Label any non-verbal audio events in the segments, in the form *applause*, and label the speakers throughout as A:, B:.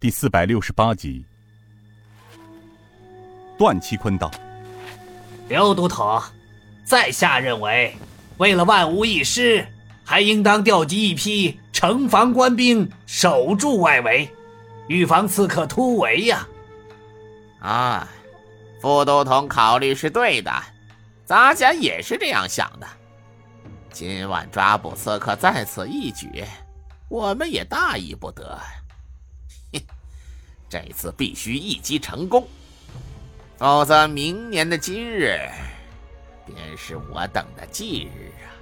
A: 第四百六十八集。段其坤道：“
B: 刘都统，在下认为，为了万无一失，还应当调集一批城防官兵守住外围，预防刺客突围呀。”
C: 啊，副都统考虑是对的，咱家也是这样想的。今晚抓捕刺客在此一举，我们也大意不得。这次必须一击成功，否则明年的今日便是我等的忌日啊！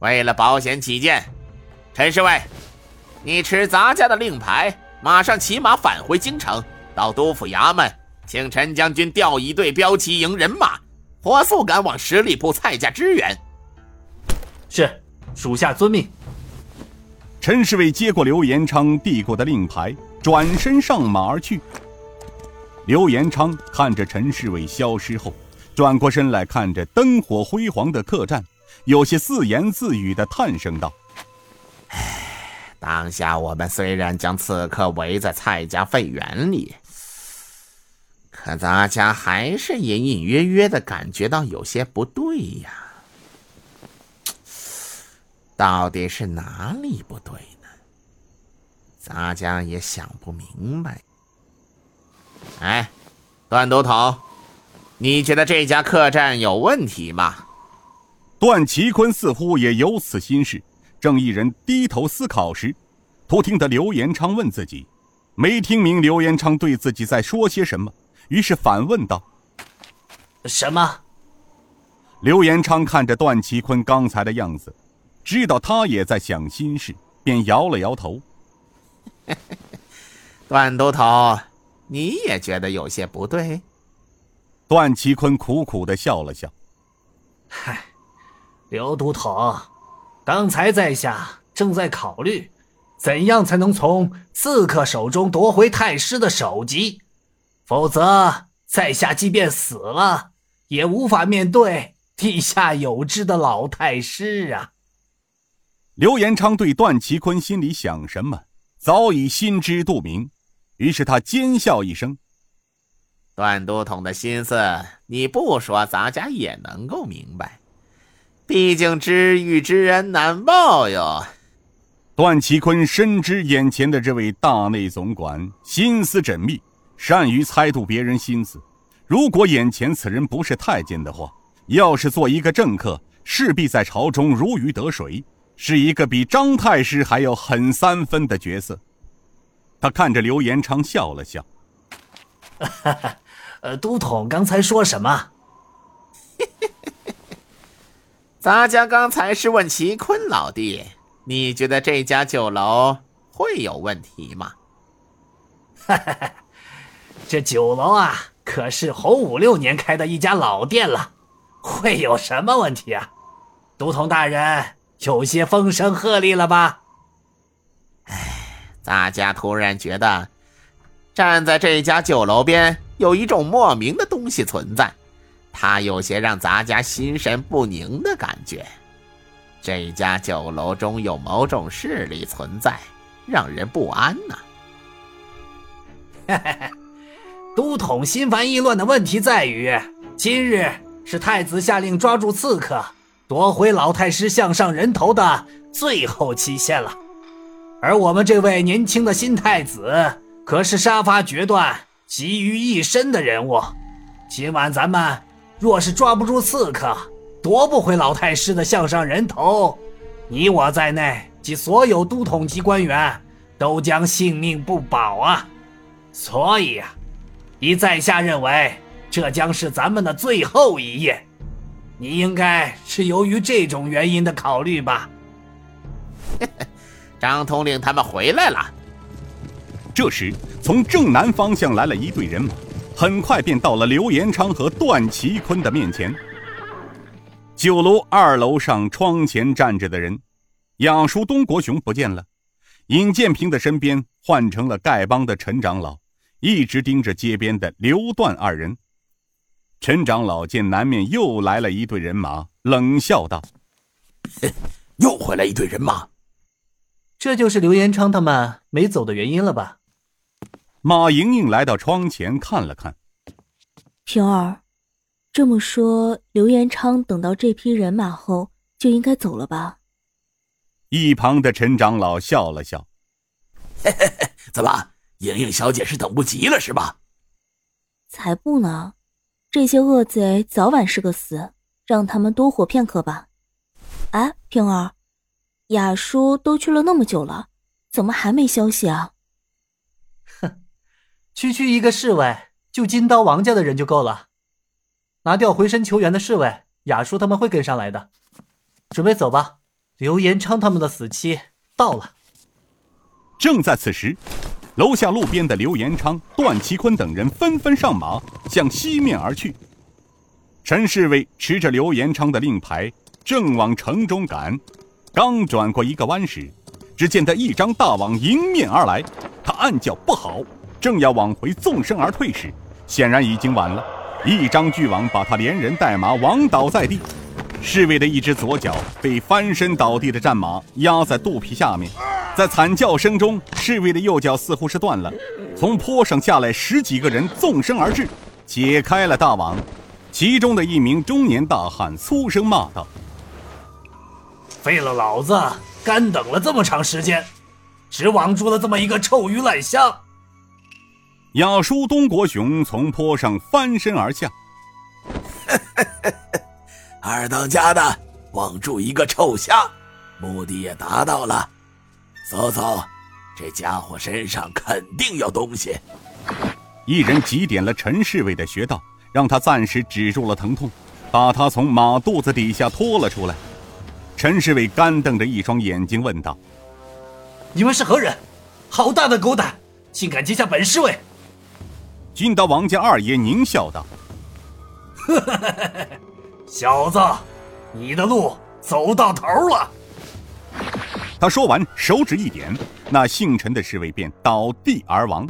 C: 为了保险起见，陈侍卫，你持咱家的令牌，马上骑马返回京城，到督府衙门，请陈将军调一队标旗营人马，火速赶往十里铺蔡家支援。
B: 是，属下遵命。
A: 陈侍卫接过刘延昌递过的令牌。转身上马而去。刘延昌看着陈侍卫消失后，转过身来看着灯火辉煌的客栈，有些自言自语的叹声道：“
C: 唉，当下我们虽然将刺客围在蔡家废园里，可咱家还是隐隐约约的感觉到有些不对呀。到底是哪里不对？”咱家也想不明白。哎，段都统，你觉得这家客栈有问题吗？
A: 段祺坤似乎也有此心事，正一人低头思考时，突听得刘延昌问自己，没听明刘延昌对自己在说些什么，于是反问道：“
B: 什么？”
A: 刘延昌看着段祺坤刚才的样子，知道他也在想心事，便摇了摇头。*laughs*
C: 段都头，你也觉得有些不对？
A: 段其坤苦苦的笑了笑。
B: 嗨，刘都统，刚才在下正在考虑，怎样才能从刺客手中夺回太师的首级，否则在下即便死了，也无法面对地下有知的老太师啊。
A: 刘延昌对段其坤心里想什么？早已心知肚明，于是他奸笑一声：“
C: 段都统的心思，你不说，咱家也能够明白。毕竟知遇之恩难报哟。”
A: 段祺坤深知眼前的这位大内总管心思缜密，善于猜度别人心思。如果眼前此人不是太监的话，要是做一个政客，势必在朝中如鱼得水。是一个比张太师还要狠三分的角色。他看着刘延昌笑了笑：“哈 *laughs* 哈
B: 呃，都统刚才说什么？*laughs*
C: 咱家刚才是问齐坤老弟，你觉得这家酒楼会有问题吗？
B: 哈哈哈这酒楼啊，可是洪武六年开的一家老店了，会有什么问题啊？都统大人。”有些风声鹤唳了吧？
C: 哎，大家突然觉得，站在这家酒楼边有一种莫名的东西存在，它有些让咱家心神不宁的感觉。这家酒楼中有某种势力存在，让人不安呐。
B: 嘿嘿嘿，都统心烦意乱的问题在于，今日是太子下令抓住刺客。夺回老太师项上人头的最后期限了，而我们这位年轻的新太子可是杀伐决断、集于一身的人物。今晚咱们若是抓不住刺客，夺不回老太师的项上人头，你我在内及所有都统级官员都将性命不保啊！所以啊，以在下认为，这将是咱们的最后一夜。你应该是由于这种原因的考虑吧？*laughs*
C: 张统领他们回来了。
A: 这时，从正南方向来了一队人马，很快便到了刘延昌和段祺坤的面前。酒楼二楼上窗前站着的人，养叔东国雄不见了，尹建平的身边换成了丐帮的陈长老，一直盯着街边的刘段二人。陈长老见南面又来了一队人马，冷笑道：“ *laughs*
D: 又回来一队人马，
B: 这就是刘延昌他们没走的原因了吧？”
A: 马莹莹来到窗前看了看，
D: 平儿，这么说，刘延昌等到这批人马后就应该走了吧？
A: 一旁的陈长老笑了笑：“
E: 嘿嘿嘿，怎么，莹莹小姐是等不及了是吧？”
D: 才不呢，这些恶贼早晚是个死，让他们多活片刻吧。哎，平儿，雅叔都去了那么久了，怎么还没消息啊？
B: 哼，区区一个侍卫，救金刀王家的人就够了。拿掉回身求援的侍卫，雅叔他们会跟上来的。准备走吧。刘延昌他们的死期到了。
A: 正在此时，楼下路边的刘延昌、段其坤等人纷纷上马，向西面而去。陈侍卫持着刘延昌的令牌，正往城中赶。刚转过一个弯时，只见他一张大网迎面而来。他暗叫不好，正要往回纵身而退时，显然已经晚了。一张巨网把他连人带马网倒在地。侍卫的一只左脚被翻身倒地的战马压在肚皮下面，在惨叫声中，侍卫的右脚似乎是断了。从坡上下来十几个人纵身而至，解开了大网。其中的一名中年大汉粗声骂道：“
B: 废了老子，干等了这么长时间，只网住了这么一个臭鱼烂虾。”
A: 亚叔东国雄从坡上翻身而下。*laughs*
E: 二当家的网住一个臭虾，目的也达到了。走走，这家伙身上肯定有东西。
A: 一人挤点了陈侍卫的穴道，让他暂时止住了疼痛，把他从马肚子底下拖了出来。陈侍卫干瞪着一双眼睛问道：“
B: 你们是何人？好大的狗胆，竟敢接下本侍卫！”
A: 金刀王家二爷狞笑道：“
B: 呵呵呵呵。”小子，你的路走到头了。
A: 他说完，手指一点，那姓陈的侍卫便倒地而亡。